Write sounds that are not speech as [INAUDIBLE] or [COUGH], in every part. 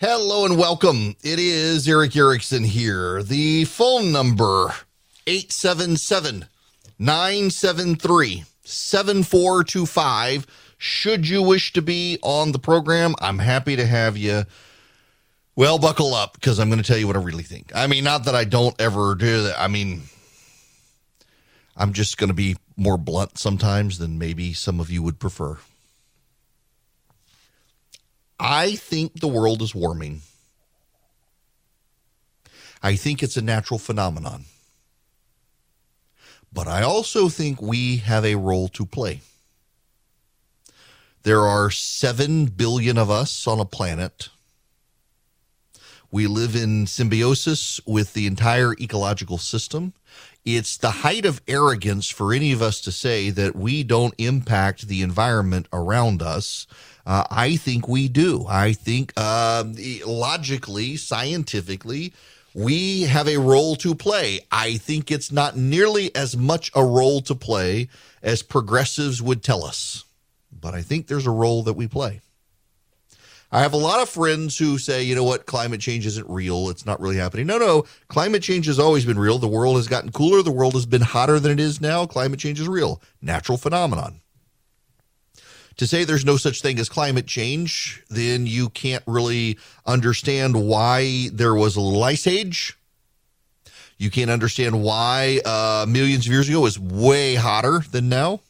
Hello and welcome. It is Erick Erickson here. The phone number 877 973 7425. Should you wish to be on the program, I'm happy to have you. Well, buckle up because I'm going to tell you what I really think. I mean, not that I don't ever do that. I mean, I'm just going to be more blunt sometimes than maybe some of you would prefer. I think the world is warming. I think it's a natural phenomenon. But I also think we have a role to play. There are 7 billion of us on a planet. We live in symbiosis with the entire ecological system. It's the height of arrogance for any of us to say that we don't impact the environment around us uh, I think we do. I think uh, logically, scientifically, we have a role to play. I think it's not nearly as much a role to play as progressives would tell us, but I think there's a role that we play. I have a lot of friends who say, you know what, climate change isn't real. It's not really happening. No, no, climate change has always been real. The world has gotten cooler. The world has been hotter than it is now. Climate change is real, natural phenomenon to say there's no such thing as climate change, then you can't really understand why there was a little ice age. You can't understand why uh, millions of years ago was way hotter than now.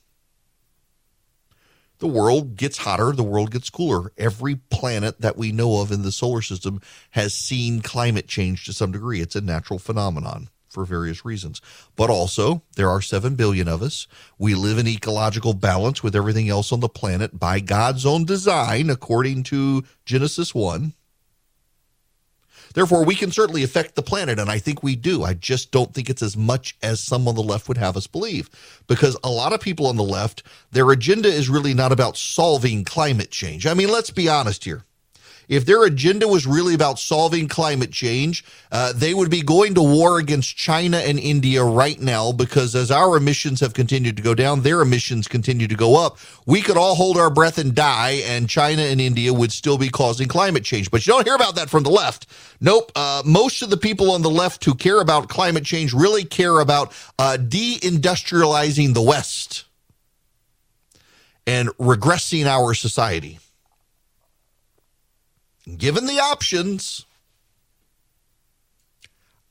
The world gets hotter, the world gets cooler. Every planet that we know of in the solar system has seen climate change to some degree. It's a natural phenomenon for various reasons. But also, there are 7 billion of us. We live in ecological balance with everything else on the planet by God's own design, according to Genesis 1. Therefore, we can certainly affect the planet, and I think we do. I just don't think it's as much as some on the left would have us believe. Because a lot of people on the left, their agenda is really not about solving climate change. I mean, let's be honest here. If their agenda was really about solving climate change, uh, they would be going to war against China and India right now because as our emissions have continued to go down, their emissions continue to go up. We could all hold our breath and die, and China and India would still be causing climate change. But you don't hear about that from the left. Nope. Uh, most of the people on the left who care about climate change really care about uh, deindustrializing the West and regressing our society given the options,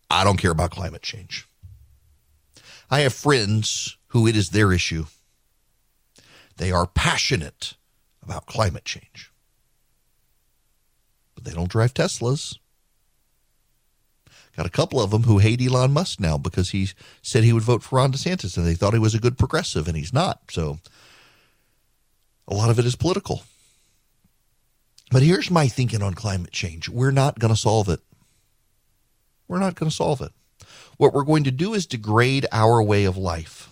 I don't care about climate change. I have friends who it is their issue. They are passionate about climate change, but they don't drive Teslas. Got a couple of them who hate Elon Musk now because he said he would vote for Ron DeSantis and they thought he was a good progressive, and he's not. So a lot of it is political. But here's my thinking on climate change we're not going to solve it. We're not going to solve it. What we're going to do is degrade our way of life.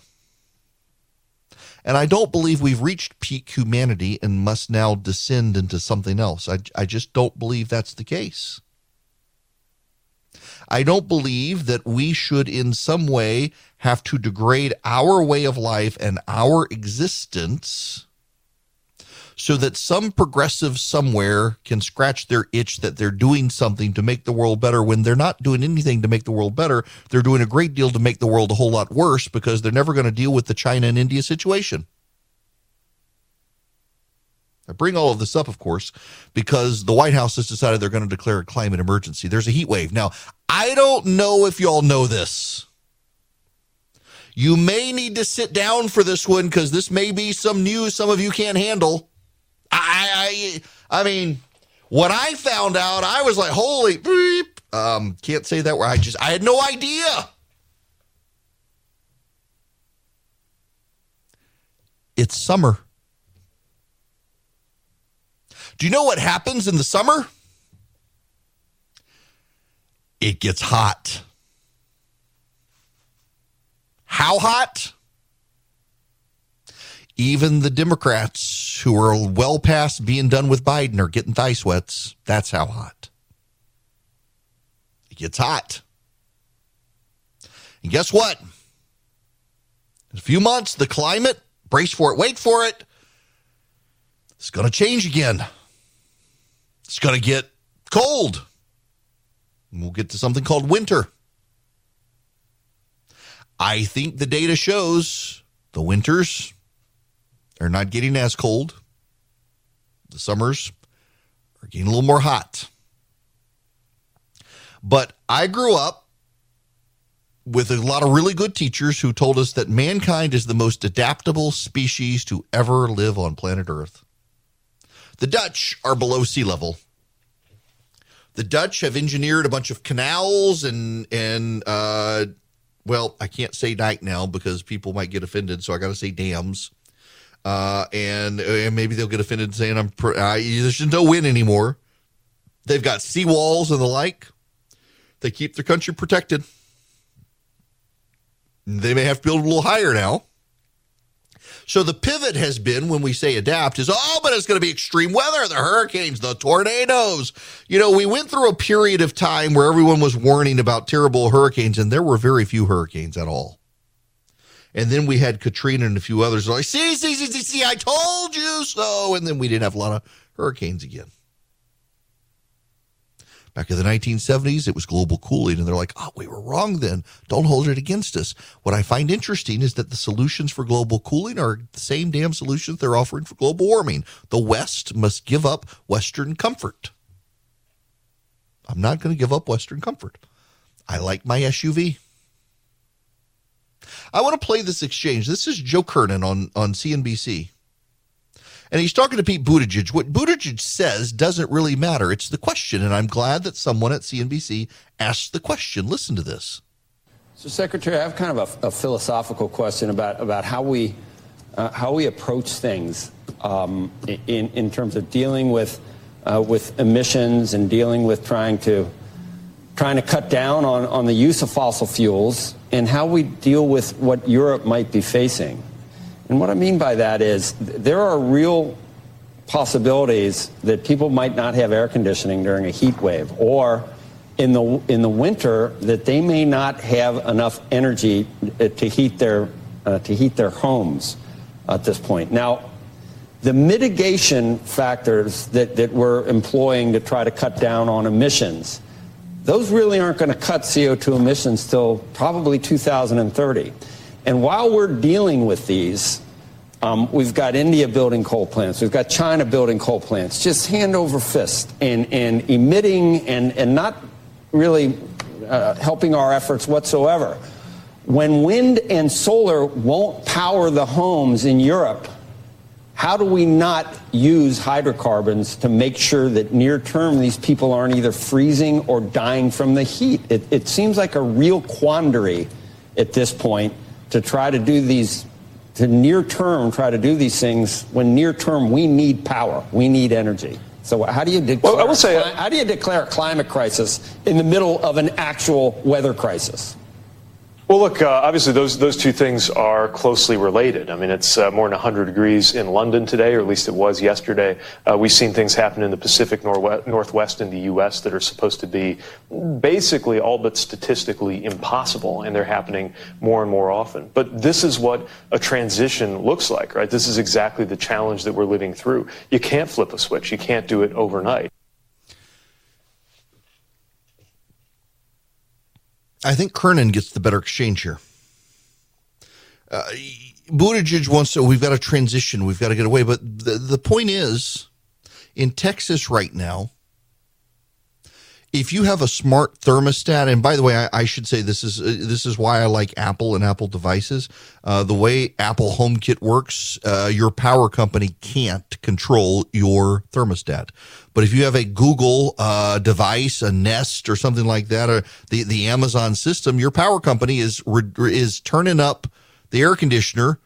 And I don't believe we've reached peak humanity and must now descend into something else. I, I just don't believe that's the case. I don't believe that we should, in some way, have to degrade our way of life and our existence so that some progressive somewhere can scratch their itch that they're doing something to make the world better when they're not doing anything to make the world better. They're doing a great deal to make the world a whole lot worse because they're never going to deal with the China and India situation. I bring all of this up, of course, because the White House has decided they're going to declare a climate emergency. There's a heat wave. Now, I don't know if y'all know this. You may need to sit down for this one because this may be some news some of you can't handle. I, I, I mean, when I found out, I was like, holy beep. Um, can't say that where I just, I had no idea. It's summer. Do you know what happens in the summer? It gets hot. How hot? Even the Democrats who are well past being done with Biden are getting thigh sweats. That's how hot. It gets hot. And guess what? In a few months, the climate, brace for it, wait for it, it's going to change again. It's going to get Cold. And We'll get to something called winter. I think the data shows the winters are not getting as cold. The summers are getting a little more hot. But I grew up with a lot of really good teachers who told us that mankind is the most adaptable species to ever live on planet Earth. The Dutch are below sea level. The Dutch have engineered a bunch of canals and and uh, well, I can't say dike now because people might get offended, so I got to say dams. Uh, and and maybe they'll get offended saying I'm pr- uh, there's no wind anymore. They've got seawalls and the like. They keep their country protected. They may have to build a little higher now. So the pivot has been when we say adapt is, oh, but it's going to be extreme weather, the hurricanes, the tornadoes. You know, we went through a period of time where everyone was warning about terrible hurricanes, and there were very few hurricanes at all. And then we had Katrina and a few others like, see, see, see, see, see, I told you so. And then we didn't have a lot of hurricanes again. Back in the 1970s, it was global cooling, and they're like, oh, we were wrong then. Don't hold it against us. What I find interesting is that the solutions for global cooling are the same damn solutions they're offering for global warming. The West must give up Western comfort. I'm not going to give up Western comfort. I like my SUV. I want to play this exchange. This is Joe Kernan on, on CNBC. And he's talking to Pete Buttigieg. What Buttigieg says doesn't really matter. It's the question. And I'm glad that someone at CNBC asked the question. Listen to this. So, Secretary, I have kind of a, a philosophical question about, about how, we, uh, how we approach things um, in, in terms of dealing with, uh, with emissions and dealing with trying to, trying to cut down on, on the use of fossil fuels and how we deal with what Europe might be facing. And what I mean by that is there are real possibilities that people might not have air conditioning during a heat wave or in the in the winter that they may not have enough energy uh, to heat their uh, to heat their homes at this point. Now, the mitigation factors that, that we're employing to try to cut down on emissions, those really aren't going to cut CO2 emissions till probably 2030. And while we're dealing with these, um, we've got India building coal plants. We've got China building coal plants, just hand over fist and, and emitting and, and not really uh, helping our efforts whatsoever. When wind and solar won't power the homes in Europe, how do we not use hydrocarbons to make sure that near term these people aren't either freezing or dying from the heat? It, it seems like a real quandary at this point to try to do these to near term try to do these things when near term we need power, we need energy. So how do you declare? Well, I will say, uh, how do you declare a climate crisis in the middle of an actual weather crisis? Well, look, uh, obviously those those two things are closely related. I mean, it's uh, more than 100 degrees in London today, or at least it was yesterday. Uh, we've seen things happen in the Pacific Northwest in the U.S. that are supposed to be basically all but statistically impossible, and they're happening more and more often. But this is what a transition looks like, right? This is exactly the challenge that we're living through. You can't flip a switch. You can't do it overnight. I think Kernan gets the better exchange here. Uh, Buttigieg wants to, we've got to transition, we've got to get away. But the, the point is, in Texas right now, if you have a smart thermostat, and by the way, I, I should say this is uh, this is why I like Apple and Apple devices. Uh, the way Apple HomeKit works, uh, your power company can't control your thermostat. But if you have a Google uh, device, a Nest, or something like that, or the the Amazon system, your power company is is turning up the air conditioner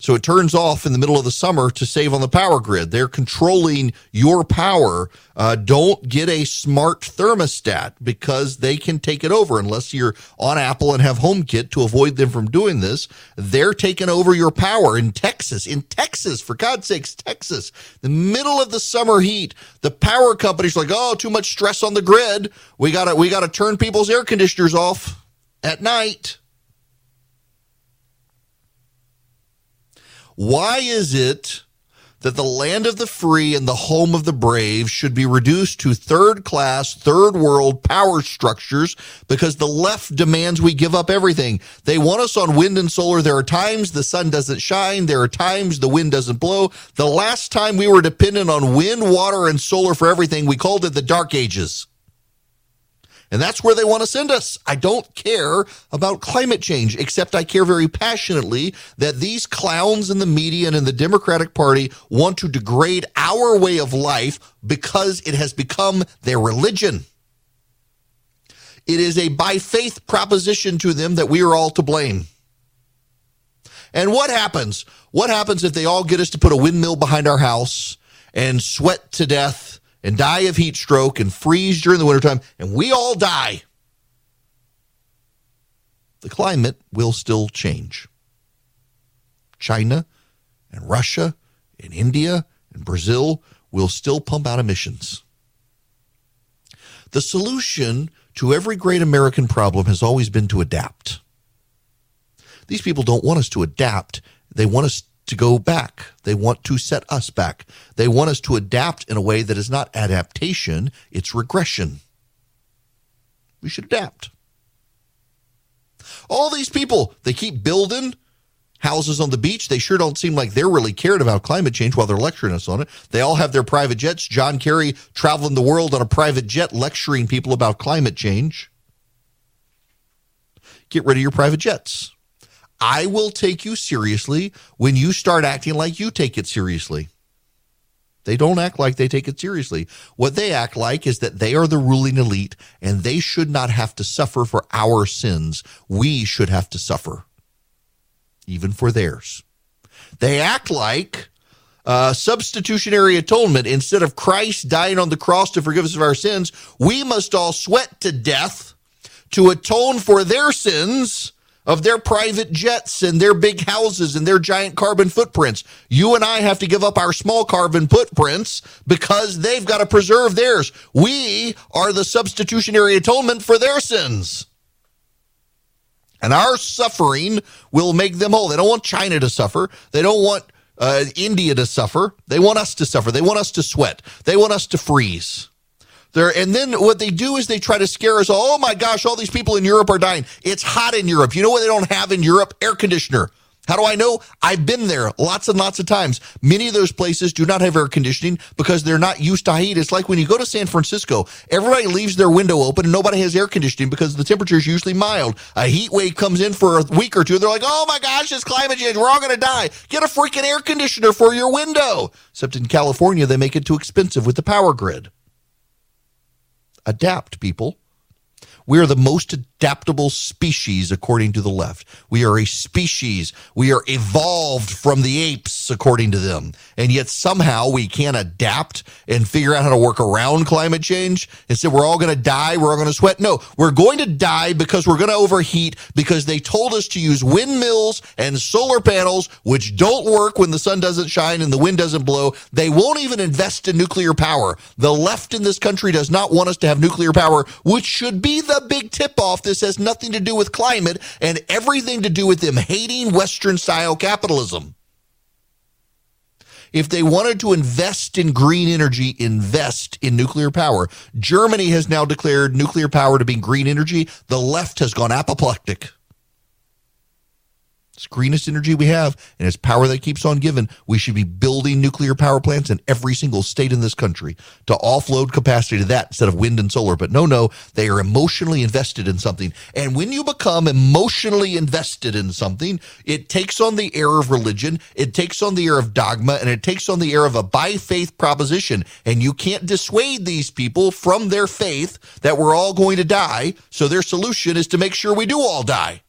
so it turns off in the middle of the summer to save on the power grid. They're controlling your power. Uh, don't get a smart thermostat because they can take it over unless you're on Apple and have HomeKit to avoid them from doing this. They're taking over your power in Texas. In Texas, for God's sakes, Texas, the middle of the summer heat. The power company's like, oh, too much stress on the grid. We gotta we gotta turn people's air conditioners off at night. Why is it that the land of the free and the home of the brave should be reduced to third class, third world power structures because the left demands we give up everything. They want us on wind and solar. There are times the sun doesn't shine. There are times the wind doesn't blow. The last time we were dependent on wind, water, and solar for everything, we called it the dark ages. And that's where they want to send us. I don't care about climate change, except I care very passionately that these clowns in the media and in the Democratic Party want to degrade our way of life because it has become their religion. It is a by faith proposition to them that we are all to blame. And what happens? What happens if they all get us to put a windmill behind our house and sweat to death and die of heat stroke and freeze during the wintertime, and we all die, the climate will still change. China and Russia and India and Brazil will still pump out emissions. The solution to every great American problem has always been to adapt. These people don't want us to adapt. They want us to go back. They want to set us back. They want us to adapt in a way that is not adaptation, it's regression. We should adapt. All these people, they keep building houses on the beach. They sure don't seem like they're really cared about climate change while they're lecturing us on it. They all have their private jets. John Kerry traveling the world on a private jet lecturing people about climate change. Get rid of your private jets. I will take you seriously when you start acting like you take it seriously. They don't act like they take it seriously. What they act like is that they are the ruling elite and they should not have to suffer for our sins. We should have to suffer, even for theirs. They act like uh, substitutionary atonement. Instead of Christ dying on the cross to forgive us of our sins, we must all sweat to death to atone for their sins of their private jets and their big houses and their giant carbon footprints. You and I have to give up our small carbon footprints because they've got to preserve theirs. We are the substitutionary atonement for their sins. And our suffering will make them whole. They don't want China to suffer. They don't want uh, India to suffer. They want us to suffer. They want us to sweat. They want us to freeze. There, and then what they do is they try to scare us. Oh my gosh, all these people in Europe are dying. It's hot in Europe. You know what they don't have in Europe? Air conditioner. How do I know? I've been there lots and lots of times. Many of those places do not have air conditioning because they're not used to heat. It's like when you go to San Francisco, everybody leaves their window open and nobody has air conditioning because the temperature is usually mild. A heat wave comes in for a week or two. They're like, oh my gosh, it's climate change. We're all going to die. Get a freaking air conditioner for your window. Except in California, they make it too expensive with the power grid. Adapt, people. We are the most adaptable species according to the left. We are a species. We are evolved from the apes according to them. And yet somehow we can't adapt and figure out how to work around climate change. Instead, we're all going to die. We're all going to sweat. No, we're going to die because we're going to overheat because they told us to use windmills and solar panels, which don't work when the sun doesn't shine and the wind doesn't blow. They won't even invest in nuclear power. The left in this country does not want us to have nuclear power, which should be the big tip off. This has nothing to do with climate and everything to do with them hating Western style capitalism. If they wanted to invest in green energy, invest in nuclear power. Germany has now declared nuclear power to be green energy. The left has gone apoplectic. It's greenest energy we have, and it's power that keeps on giving. We should be building nuclear power plants in every single state in this country to offload capacity to that instead of wind and solar. But no, no, they are emotionally invested in something. And when you become emotionally invested in something, it takes on the air of religion, it takes on the air of dogma, and it takes on the air of a by faith proposition. And you can't dissuade these people from their faith that we're all going to die. So their solution is to make sure we do all die.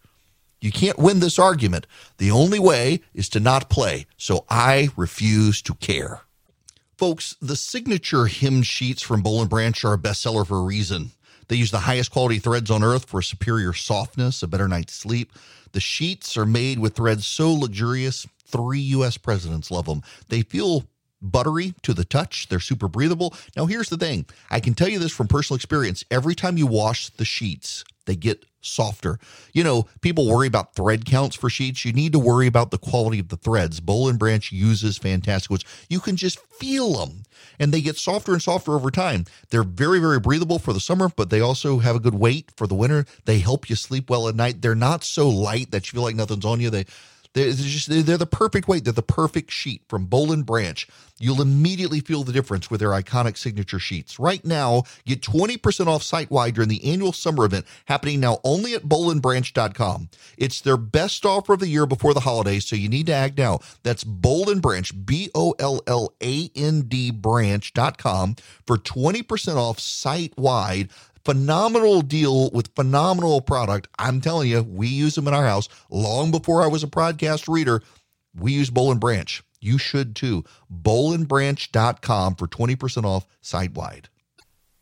You can't win this argument. The only way is to not play. So I refuse to care. Folks, the signature hemmed sheets from Boll and Branch are a bestseller for a reason. They use the highest quality threads on earth for a superior softness, a better night's sleep. The sheets are made with threads so luxurious, three U.S. presidents love them. They feel buttery to the touch. They're super breathable. Now, here's the thing I can tell you this from personal experience. Every time you wash the sheets, they get softer. You know, people worry about thread counts for sheets. You need to worry about the quality of the threads. Boll and Branch uses fantastic ones. You can just feel them and they get softer and softer over time. They're very, very breathable for the summer, but they also have a good weight for the winter. They help you sleep well at night. They're not so light that you feel like nothing's on you. They they're just they're the perfect weight. They're the perfect sheet from Boll and Branch. You'll immediately feel the difference with their iconic signature sheets. Right now, get 20% off site wide during the annual summer event happening now only at bollandbranch.com. It's their best offer of the year before the holidays, so you need to act now. That's Boll and Branch, B O L L A N D branch.com for 20% off site wide phenomenal deal with phenomenal product. I'm telling you, we use them in our house long before I was a podcast reader. We use Boll and Branch. You should too. Bollandbranch.com for 20% off site wide.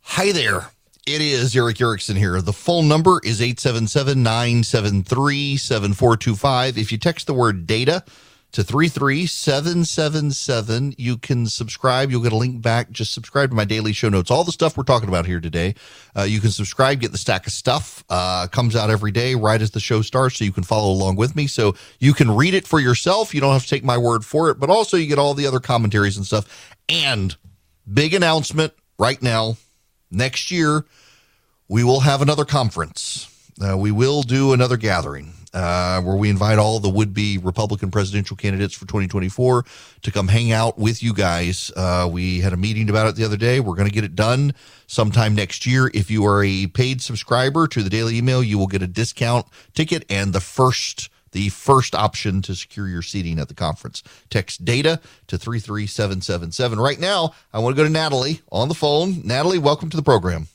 Hi there. It is Erick Erickson here. The phone number is 877 973 7425. If you text the word data, to 33777. You can subscribe. You'll get a link back. Just subscribe to my daily show notes. All the stuff we're talking about here today. Uh, you can subscribe, get the stack of stuff. Uh, comes out every day right as the show starts, so you can follow along with me. So you can read it for yourself. You don't have to take my word for it, but also you get all the other commentaries and stuff. And big announcement right now. Next year, we will have another conference. Uh, we will do another gathering uh, where we invite all the would be Republican presidential candidates for 2024 to come hang out with you guys. Uh, we had a meeting about it the other day. We're going to get it done sometime next year. If you are a paid subscriber to the daily email, you will get a discount ticket and the first the first option to secure your seating at the conference. Text data to 33777. Right now, I want to go to Natalie on the phone. Natalie, welcome to the program.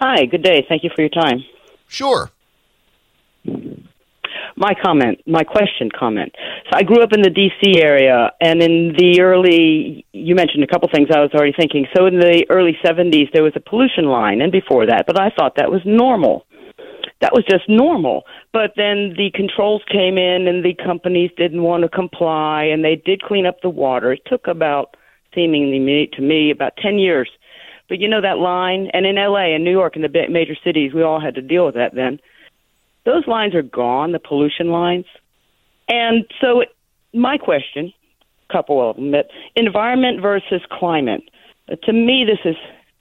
Hi, good day. Thank you for your time. Sure my comment, my question comment. So I grew up in the D.C. area, and in the early, you mentioned a couple things I was already thinking. So in the early 70s, there was a pollution line, and before that, but I thought that was normal. That was just normal. But then the controls came in, and the companies didn't want to comply, and they did clean up the water. It took about, seemingly to me, about 10 years. But you know that line, and in L.A. and New York and the major cities, we all had to deal with that then those lines are gone, the pollution lines. And so, it, my question, a couple of them, that environment versus climate. Uh, to me, this is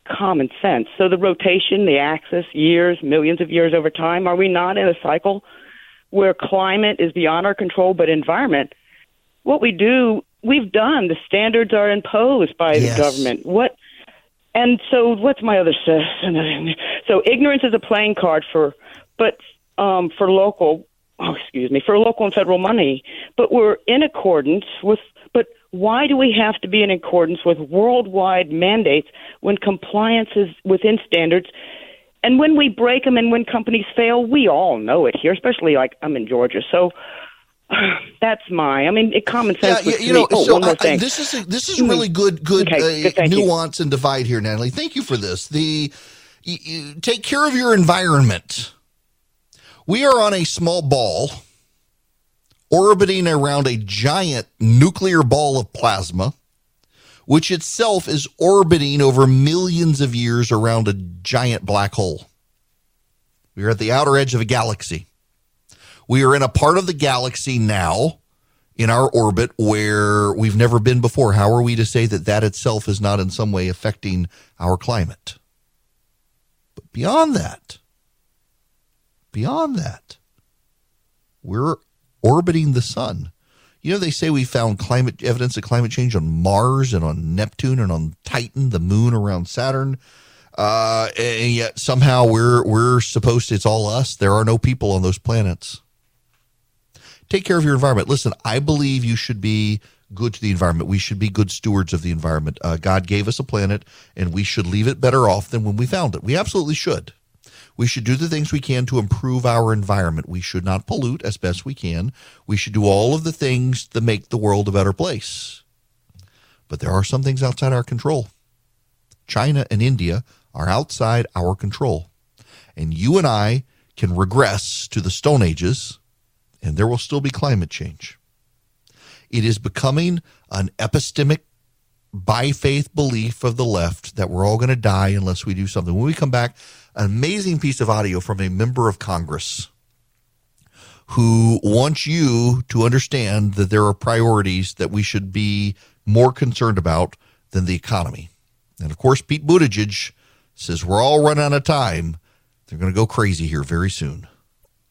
common sense. So the rotation, the axis, years, millions of years over time, are we not in a cycle where climate is beyond our control, but environment? What we do, we've done. The standards are imposed by yes. the government. What? And so, what's my other? [LAUGHS] So ignorance is a playing card for, but um, for local, oh, excuse me, for local and federal money, but we're in accordance with. But why do we have to be in accordance with worldwide mandates when compliance is within standards? And when we break them and when companies fail, we all know it here, especially like I'm in Georgia. So [SIGHS] that's my. I mean, it common sense. Yeah, you know. Oh, so I, this is a, this is really good, good, okay, uh, good nuance you. and divide here, Natalie. Thank you for this. The you, you, take care of your environment. We are on a small ball orbiting around a giant nuclear ball of plasma, which itself is orbiting over millions of years around a giant black hole. We are at the outer edge of a galaxy. We are in a part of the galaxy now in our orbit where we've never been before. How are we to say that that itself is not in some way affecting our climate? But beyond that, Beyond that, we're orbiting the sun. You know, they say we found climate evidence of climate change on Mars and on Neptune and on Titan, the moon around Saturn. Uh, and yet somehow we're we're supposed to, it's all us. There are no people on those planets. Take care of your environment. Listen, I believe you should be good to the environment. We should be good stewards of the environment. Uh, God gave us a planet, and we should leave it better off than when we found it. We absolutely should. We should do the things we can to improve our environment. We should not pollute as best we can. We should do all of the things that make the world a better place. But there are some things outside our control. China and India are outside our control. And you and I can regress to the Stone Ages, and there will still be climate change. It is becoming an epistemic by faith belief of the left that we're all going to die unless we do something. When we come back, an amazing piece of audio from a member of Congress who wants you to understand that there are priorities that we should be more concerned about than the economy. And of course, Pete Buttigieg says we're all running out of time. They're going to go crazy here very soon.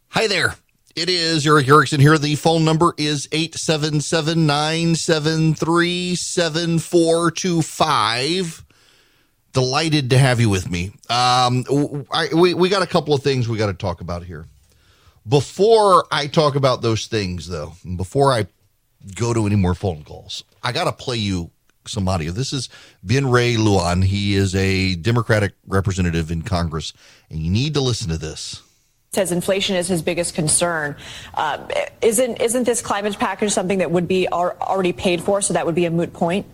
Hi there. It is Erick Erickson here. The phone number is 877 973 7425. Delighted to have you with me. Um, I, we, we got a couple of things we got to talk about here. Before I talk about those things, though, before I go to any more phone calls, I got to play you some audio. This is Ben Ray Lujan. He is a Democratic representative in Congress, and you need to listen to this says inflation is his biggest concern. Uh, isn't isn't this climate package something that would be already paid for? So that would be a moot point.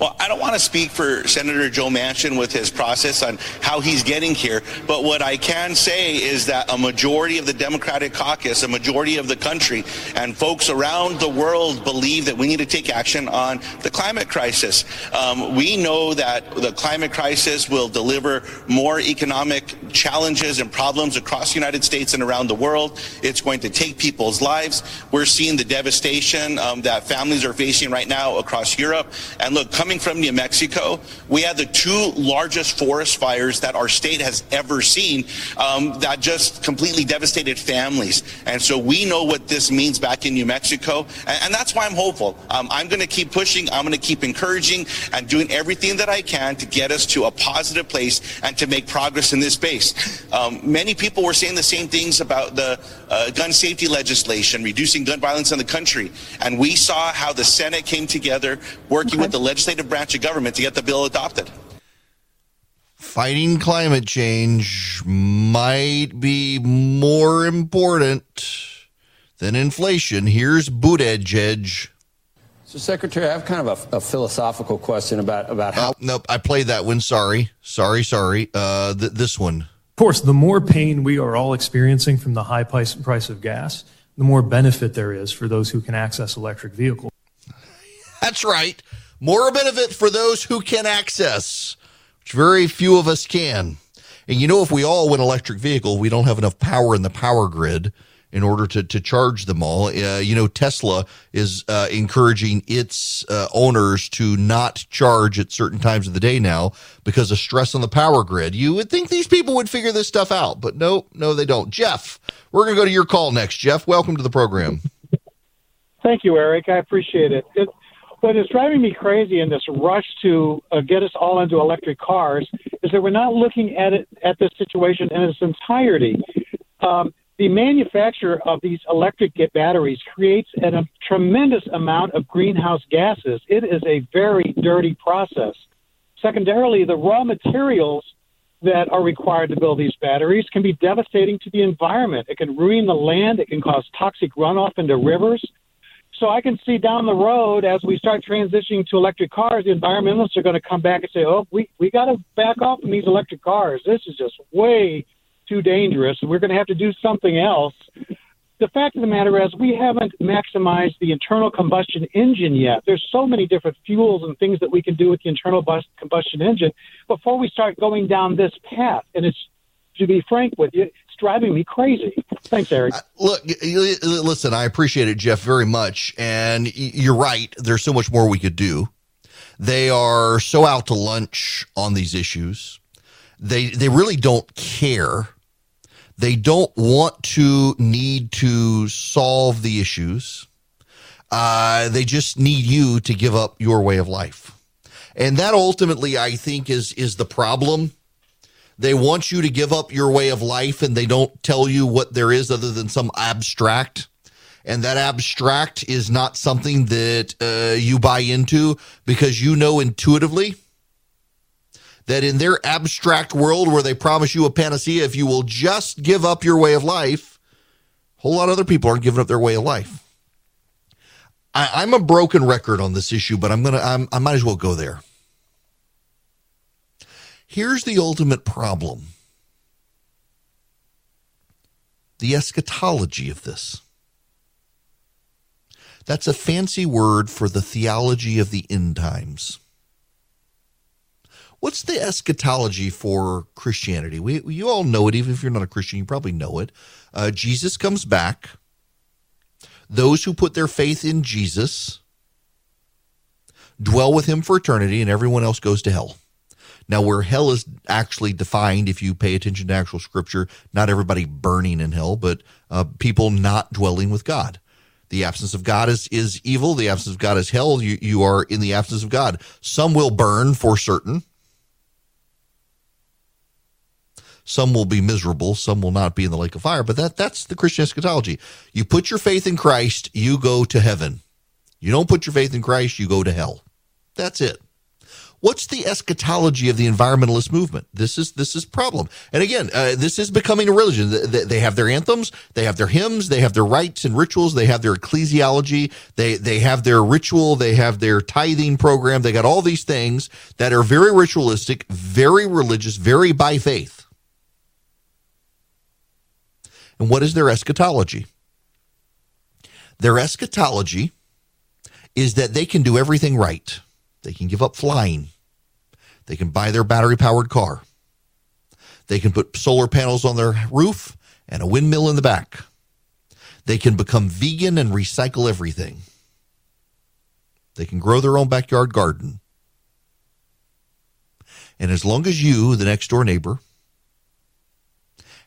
Well, I don't want to speak for Senator Joe Manchin with his process on how he's getting here, but what I can say is that a majority of the Democratic caucus, a majority of the country, and folks around the world believe that we need to take action on the climate crisis. Um, we know that the climate crisis will deliver more economic challenges and problems across the United States and around the world. It's going to take people's lives. We're seeing the devastation um, that families are facing right now across Europe. And look, coming from New Mexico, we had the two largest forest fires that our state has ever seen um, that just completely devastated families. And so we know what this means back in New Mexico. And, and that's why I'm hopeful. Um, I'm going to keep pushing. I'm going to keep encouraging and doing everything that I can to get us to a positive place and to make progress in this space. Um, many people were saying the same things about the uh, gun safety legislation, reducing gun violence in the country. And we saw how the Senate came together working okay. with the legislative branch of government to get the bill adopted. Fighting climate change might be more important than inflation. Here's Buttigieg. So, Secretary, I have kind of a, a philosophical question about about how. Oh, nope, I played that one. Sorry, sorry, sorry. Uh, th- this one. Of course, the more pain we are all experiencing from the high price, price of gas, the more benefit there is for those who can access electric vehicles. [LAUGHS] That's right. More benefit for those who can access, which very few of us can. And you know, if we all went electric vehicle, we don't have enough power in the power grid in order to, to charge them all. Uh, you know, Tesla is uh, encouraging its uh, owners to not charge at certain times of the day now because of stress on the power grid. You would think these people would figure this stuff out, but no, no, they don't. Jeff, we're going to go to your call next. Jeff, welcome to the program. Thank you, Erick. I appreciate it. it what is driving me crazy in this rush to uh, get us all into electric cars is that we're not looking at it at this situation in its entirety. Um, the manufacture of these electric batteries creates an, a tremendous amount of greenhouse gases. It is a very dirty process. Secondarily, the raw materials that are required to build these batteries can be devastating to the environment. It can ruin the land, it can cause toxic runoff into rivers. So I can see down the road as we start transitioning to electric cars, the environmentalists are going to come back and say, "Oh, we we got to back off from these electric cars. This is just way too dangerous. We're going to have to do something else. The fact of the matter is, we haven't maximized the internal combustion engine yet. There's so many different fuels and things that we can do with the internal bus- combustion engine before we start going down this path. And it's, to be frank with you, driving me crazy. Thanks, Erick. Uh, look, listen, I appreciate it, Jeff, very much. And you're right. There's so much more we could do. They are so out to lunch on these issues. They they really don't care they don't want to need to solve the issues. Uh, they just need you to give up your way of life. And that ultimately, I think, is is the problem. They want you to give up your way of life and they don't tell you what there is other than some abstract. And that abstract is not something that uh, you buy into because you know intuitively that in their abstract world where they promise you a panacea, if you will just give up your way of life, a whole lot of other people aren't giving up their way of life. I, am a broken record on this issue, but I'm gonna I might as well go there. Here's the ultimate problem: the eschatology of this. That's a fancy word for the theology of the end times. What's the eschatology for Christianity? We, you all know it, even if you're not a Christian, you probably know it. Uh, Jesus comes back. Those who put their faith in Jesus dwell with him for eternity, and everyone else goes to hell. Now, where hell is actually defined, if you pay attention to actual scripture, not everybody burning in hell, but uh, people not dwelling with God. The absence of God is, is evil. The absence of God is hell. You, you are in the absence of God. Some will burn for certain. Some will be miserable. Some will not be in the lake of fire. But that, that's the Christian eschatology. You put your faith in Christ, you go to heaven. You don't put your faith in Christ, you go to hell. That's it. What's the eschatology of the environmentalist movement? This is this is problem. And again, uh, this is becoming a religion. They have their anthems, they have their hymns, they have their rites and rituals, they have their ecclesiology, they they have their ritual, they have their tithing program. They got all these things that are very ritualistic, very religious, very by faith. And what is their eschatology? Their eschatology is that they can do everything right. They can give up flying. They can buy their battery powered car. They can put solar panels on their roof and a windmill in the back. They can become vegan and recycle everything. They can grow their own backyard garden. And as long as you, the next door neighbor,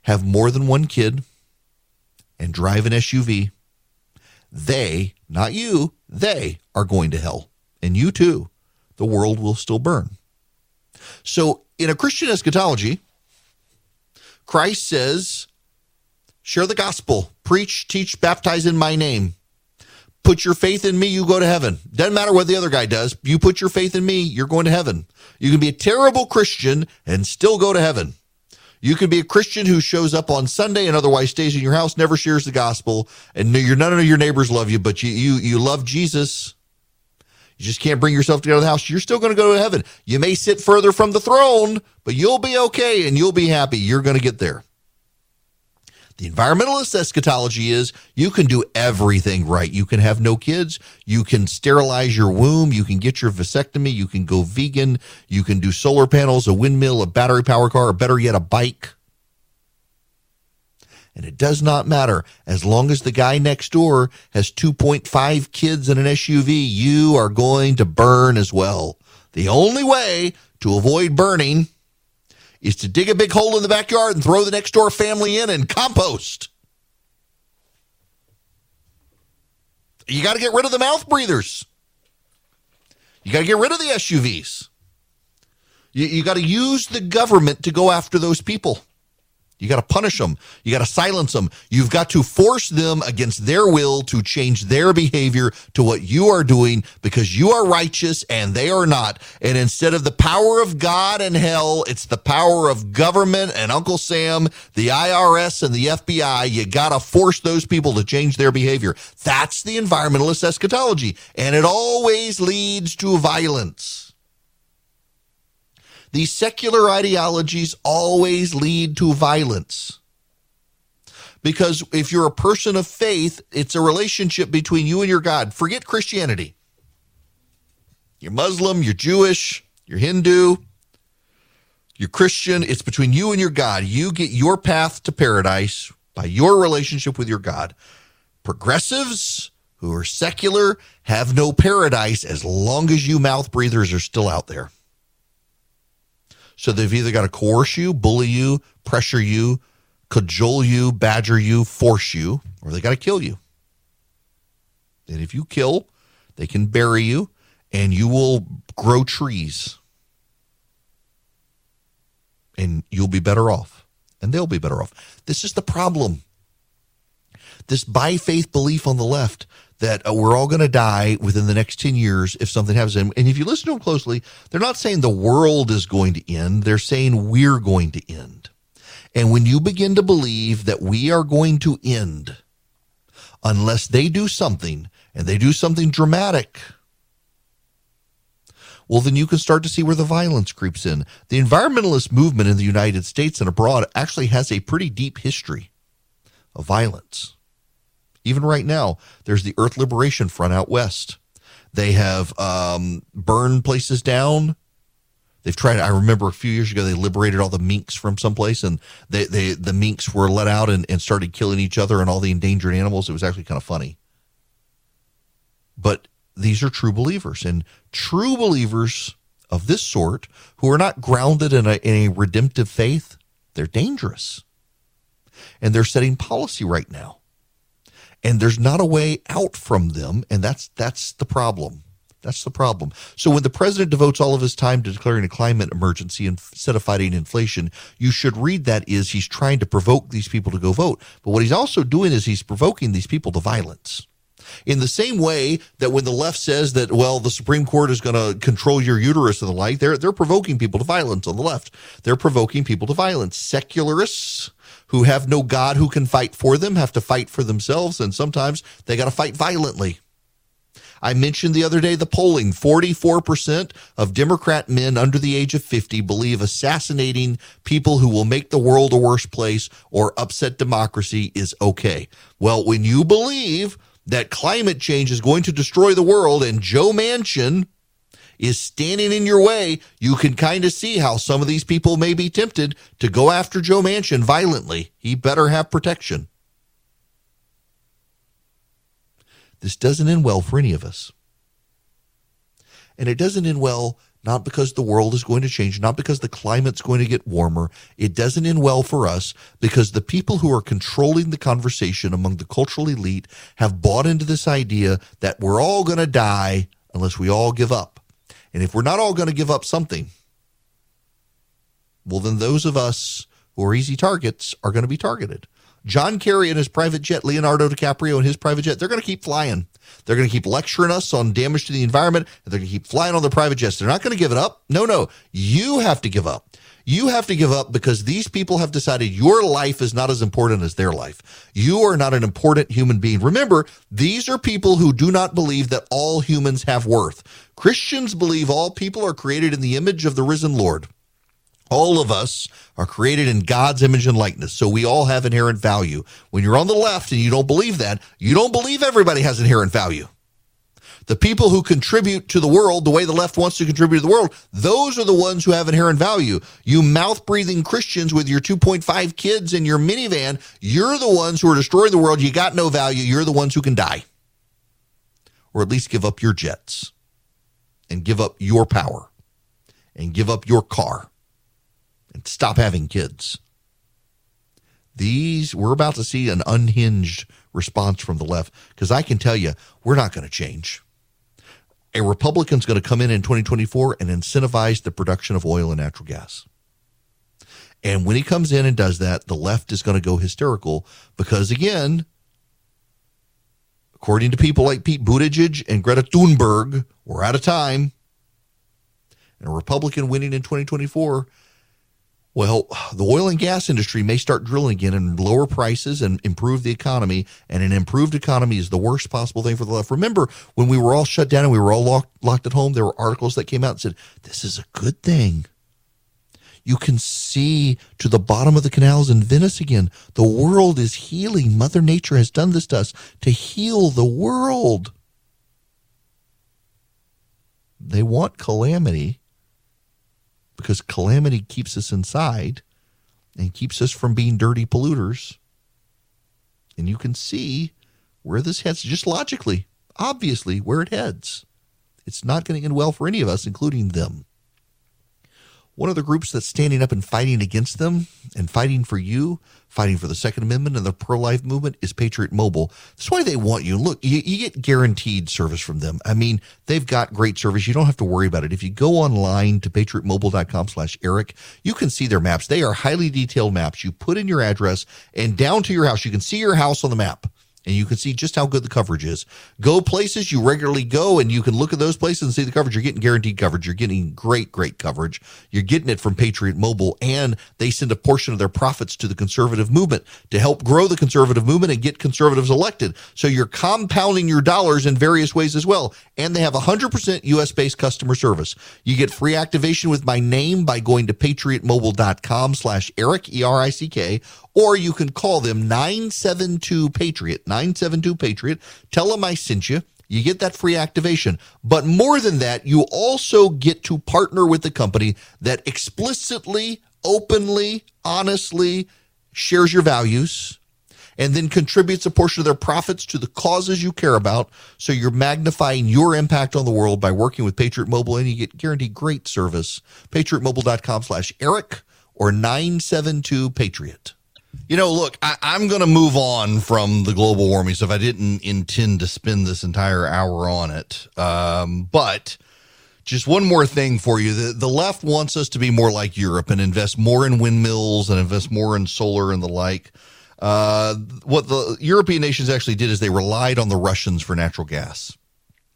have more than one kid and drive an SUV, they, not you, they are going to hell. And you too the world will still burn. So, in a Christian eschatology, Christ says, share the gospel, preach, teach, baptize in my name. Put your faith in me, you go to heaven. Doesn't matter what the other guy does. You put your faith in me, you're going to heaven. You can be a terrible Christian and still go to heaven. You can be a Christian who shows up on Sunday and otherwise stays in your house, never shares the gospel, and none of your neighbors love you, but you you you love Jesus you just can't bring yourself to go to the house. You're still going to go to heaven. You may sit further from the throne, but you'll be okay and you'll be happy. You're going to get there. The environmentalist eschatology is you can do everything right. You can have no kids. You can sterilize your womb. You can get your vasectomy. You can go vegan. You can do solar panels, a windmill, a battery power car, or better yet, a bike. And it does not matter. As long as the guy next door has 2.5 kids in an SUV, you are going to burn as well. The only way to avoid burning is to dig a big hole in the backyard and throw the next door family in and compost. You got to get rid of the mouth breathers. You got to get rid of the SUVs. You, you got to use the government to go after those people. You got to punish them. You got to silence them. You've got to force them against their will to change their behavior to what you are doing because you are righteous and they are not. And instead of the power of God and hell, it's the power of government and Uncle Sam, the IRS and the FBI. You got to force those people to change their behavior. That's the environmentalist eschatology. And it always leads to violence. These secular ideologies always lead to violence. Because if you're a person of faith, it's a relationship between you and your God. Forget Christianity. You're Muslim, you're Jewish, you're Hindu, you're Christian. It's between you and your God. You get your path to paradise by your relationship with your God. Progressives who are secular have no paradise as long as you mouth breathers are still out there. So they've either got to coerce you, bully you, pressure you, cajole you, badger you, force you, or they got to kill you. And if you kill, they can bury you and you will grow trees. And you'll be better off. And they'll be better off. This is the problem. This by faith belief on the left that uh, we're all going to die within the next 10 years if something happens. And, and if you listen to them closely, they're not saying the world is going to end. They're saying we're going to end. And when you begin to believe that we are going to end, unless they do something and they do something dramatic, well, then you can start to see where the violence creeps in. The environmentalist movement in the United States and abroad actually has a pretty deep history of violence. Even right now, there's the Earth Liberation Front out west. They have um, burned places down. They've tried. I remember a few years ago they liberated all the minks from someplace, and they, they the minks were let out and, and started killing each other and all the endangered animals. It was actually kind of funny. But these are true believers, and true believers of this sort who are not grounded in a, in a redemptive faith, they're dangerous, and they're setting policy right now, and there's not a way out from them, and that's that's the problem. That's the problem. So when the president devotes all of his time to declaring a climate emergency instead of fighting inflation, you should read that is he's trying to provoke these people to go vote. But what he's also doing is he's provoking these people to violence. In the same way that when the left says that, well, the Supreme Court is going to control your uterus and the like, they're, they're provoking people to violence on the left. They're provoking people to violence. Secularists who have no God who can fight for them have to fight for themselves, and sometimes they got to fight violently. I mentioned the other day the polling 44% of Democrat men under the age of 50 believe assassinating people who will make the world a worse place or upset democracy is okay. Well, when you believe that climate change is going to destroy the world and Joe Manchin is standing in your way, you can kind of see how some of these people may be tempted to go after Joe Manchin violently. He better have protection. This doesn't end well for any of us. And it doesn't end well not because the world is going to change, not because the climate's going to get warmer. It doesn't end well for us because the people who are controlling the conversation among the cultural elite have bought into this idea that we're all going to die unless we all give up. And if we're not all going to give up something, well, then those of us who are easy targets are going to be targeted. John Kerry and his private jet, Leonardo DiCaprio and his private jet, they're going to keep flying. They're going to keep lecturing us on damage to the environment. And they're going to keep flying on their private jets. They're not going to give it up. No, no. You have to give up. You have to give up because these people have decided your life is not as important as their life. You are not an important human being. Remember, these are people who do not believe that all humans have worth. Christians believe all people are created in the image of the risen Lord. All of us are created in God's image and likeness, so we all have inherent value. When you're on the left and you don't believe that, you don't believe everybody has inherent value. The people who contribute to the world the way the left wants to contribute to the world, those are the ones who have inherent value. You mouth breathing Christians with your 2.5 kids in your minivan, you're the ones who are destroying the world. You got no value. You're the ones who can die. Or at least give up your jets and give up your power and give up your car and stop having kids. These, we're about to see an unhinged response from the left because I can tell you, we're not going to change. A Republican's going to come in in 2024 and incentivize the production of oil and natural gas. And when he comes in and does that, the left is going to go hysterical because, again, according to people like Pete Buttigieg and Greta Thunberg, we're out of time. And a Republican winning in 2024 well, the oil and gas industry may start drilling again and lower prices and improve the economy. And an improved economy is the worst possible thing for the left. Remember when we were all shut down and we were all locked, locked at home, there were articles that came out and said, this is a good thing. You can see to the bottom of the canals in Venice again. The world is healing. Mother Nature has done this to us to heal the world. They want calamity because calamity keeps us inside and keeps us from being dirty polluters. And you can see where this heads, just logically, obviously, where it heads. It's not going to end well for any of us, including them. One of the groups that's standing up and fighting against them and fighting for you, fighting for the Second Amendment and the pro life movement is Patriot Mobile. That's why they want you. Look, you, you, get guaranteed service from them. I mean, they've got great service. You don't have to worry about it. If you go online to patriotmobile.com slash Erick, you can see their maps. They are highly detailed maps. You put in your address and down to your house, you can see your house on the map and you can see just how good the coverage is. Go places you regularly go, and you can look at those places and see the coverage. You're getting guaranteed coverage. You're getting great, great coverage. You're getting it from Patriot Mobile, and they send a portion of their profits to the conservative movement to help grow the conservative movement and get conservatives elected. So you're compounding your dollars in various ways as well. And they have 100% US based customer service. You get free activation with my name by going to patriotmobile.com slash Erick, E R I C K, or you can call them 972 Patriot, 972 Patriot. Tell them I sent you You get that free activation. But more than that, you also get to partner with the company that explicitly, openly, honestly shares your values and then contributes a portion of their profits to the causes you care about. So you're magnifying your impact on the world by working with Patriot Mobile and you get guaranteed great service. PatriotMobile.com slash Erick or 972 Patriot. You know, look, I, am going to move on from the global warming stuff. I didn't intend to spend this entire hour on it. Um, but just one more thing for you. The, the left wants us to be more like Europe and invest more in windmills and invest more in solar and the like. Uh, what the European nations actually did is they relied on the Russians for natural gas.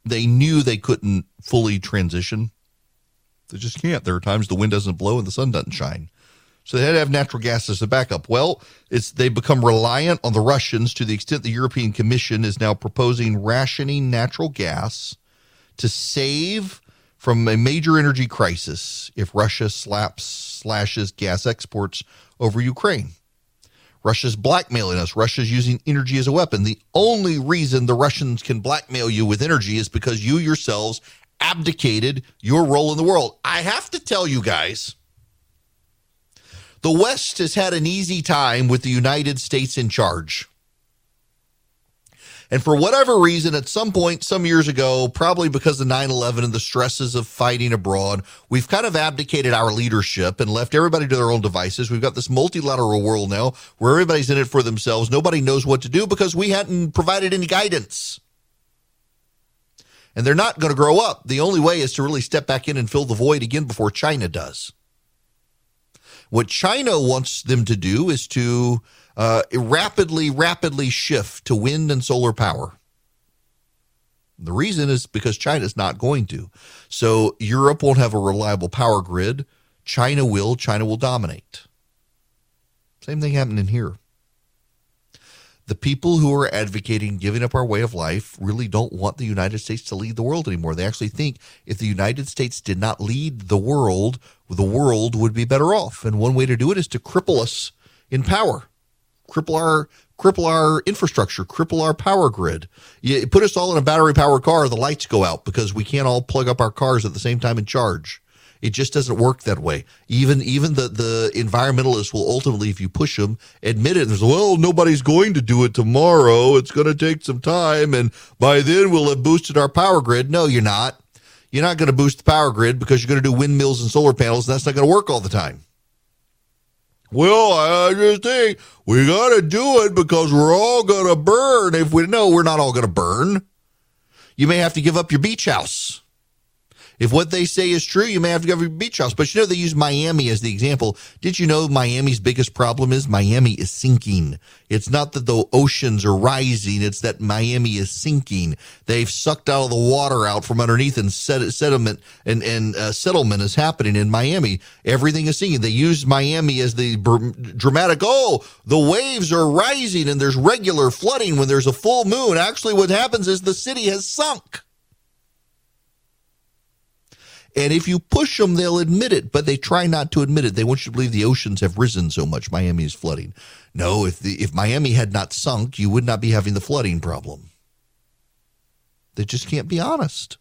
They knew they couldn't fully transition. They just can't. There are times the wind doesn't blow and the sun doesn't shine. So they had to have natural gas as a backup. Well, it's they become reliant on the Russians to the extent the European Commission is now proposing rationing natural gas to save from a major energy crisis if Russia slaps slashes gas exports over Ukraine. Russia's blackmailing us. Russia's using energy as a weapon. The only reason the Russians can blackmail you with energy is because you yourselves abdicated your role in the world. I have to tell you guys the West has had an easy time with the United States in charge. And for whatever reason, at some point, some years ago, probably because of 9 11 and the stresses of fighting abroad, we've kind of abdicated our leadership and left everybody to their own devices. We've got this multilateral world now where everybody's in it for themselves. Nobody knows what to do because we hadn't provided any guidance. And they're not going to grow up. The only way is to really step back in and fill the void again before China does. What China wants them to do is to uh, rapidly, rapidly shift to wind and solar power. The reason is because China is not going to. So Europe won't have a reliable power grid. China will. China will dominate. Same thing happening here the people who are advocating giving up our way of life really don't want the United States to lead the world anymore. They actually think if the United States did not lead the world, the world would be better off. And one way to do it is to cripple us in power, cripple our cripple our infrastructure, cripple our power grid. You put us all in a battery powered car, the lights go out because we can't all plug up our cars at the same time and charge. It just doesn't work that way. Even even the the environmentalists will ultimately, if you push them, admit it. And there's well, nobody's going to do it tomorrow. It's going to take some time, and by then we'll have boosted our power grid. No, you're not. You're not going to boost the power grid because you're going to do windmills and solar panels, and that's not going to work all the time. Well, I just think we got to do it because we're all going to burn. If we know we're not all going to burn, you may have to give up your beach house. If what they say is true, you may have to go to beach house. But you know, they use Miami as the example. Did you know Miami's biggest problem is Miami is sinking? It's not that the oceans are rising, it's that Miami is sinking. They've sucked all the water out from underneath and sediment and, and uh, settlement is happening in Miami. Everything is sinking. They use Miami as the dramatic, oh, the waves are rising and there's regular flooding when there's a full moon. Actually, what happens is the city has sunk. And if you push them, they'll admit it, but they try not to admit it. They want you to believe the oceans have risen so much. Miami is flooding. No, if the, if Miami had not sunk, you would not be having the flooding problem. They just can't be honest.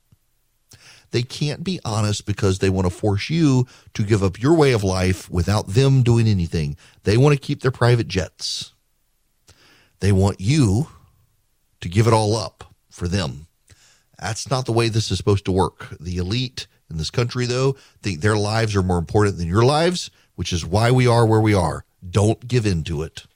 They can't be honest because they want to force you to give up your way of life without them doing anything. They want to keep their private jets. They want you to give it all up for them. That's not the way this is supposed to work. The elite in this country, though, think their lives are more important than your lives, which is why we are where we are. Don't give in to it.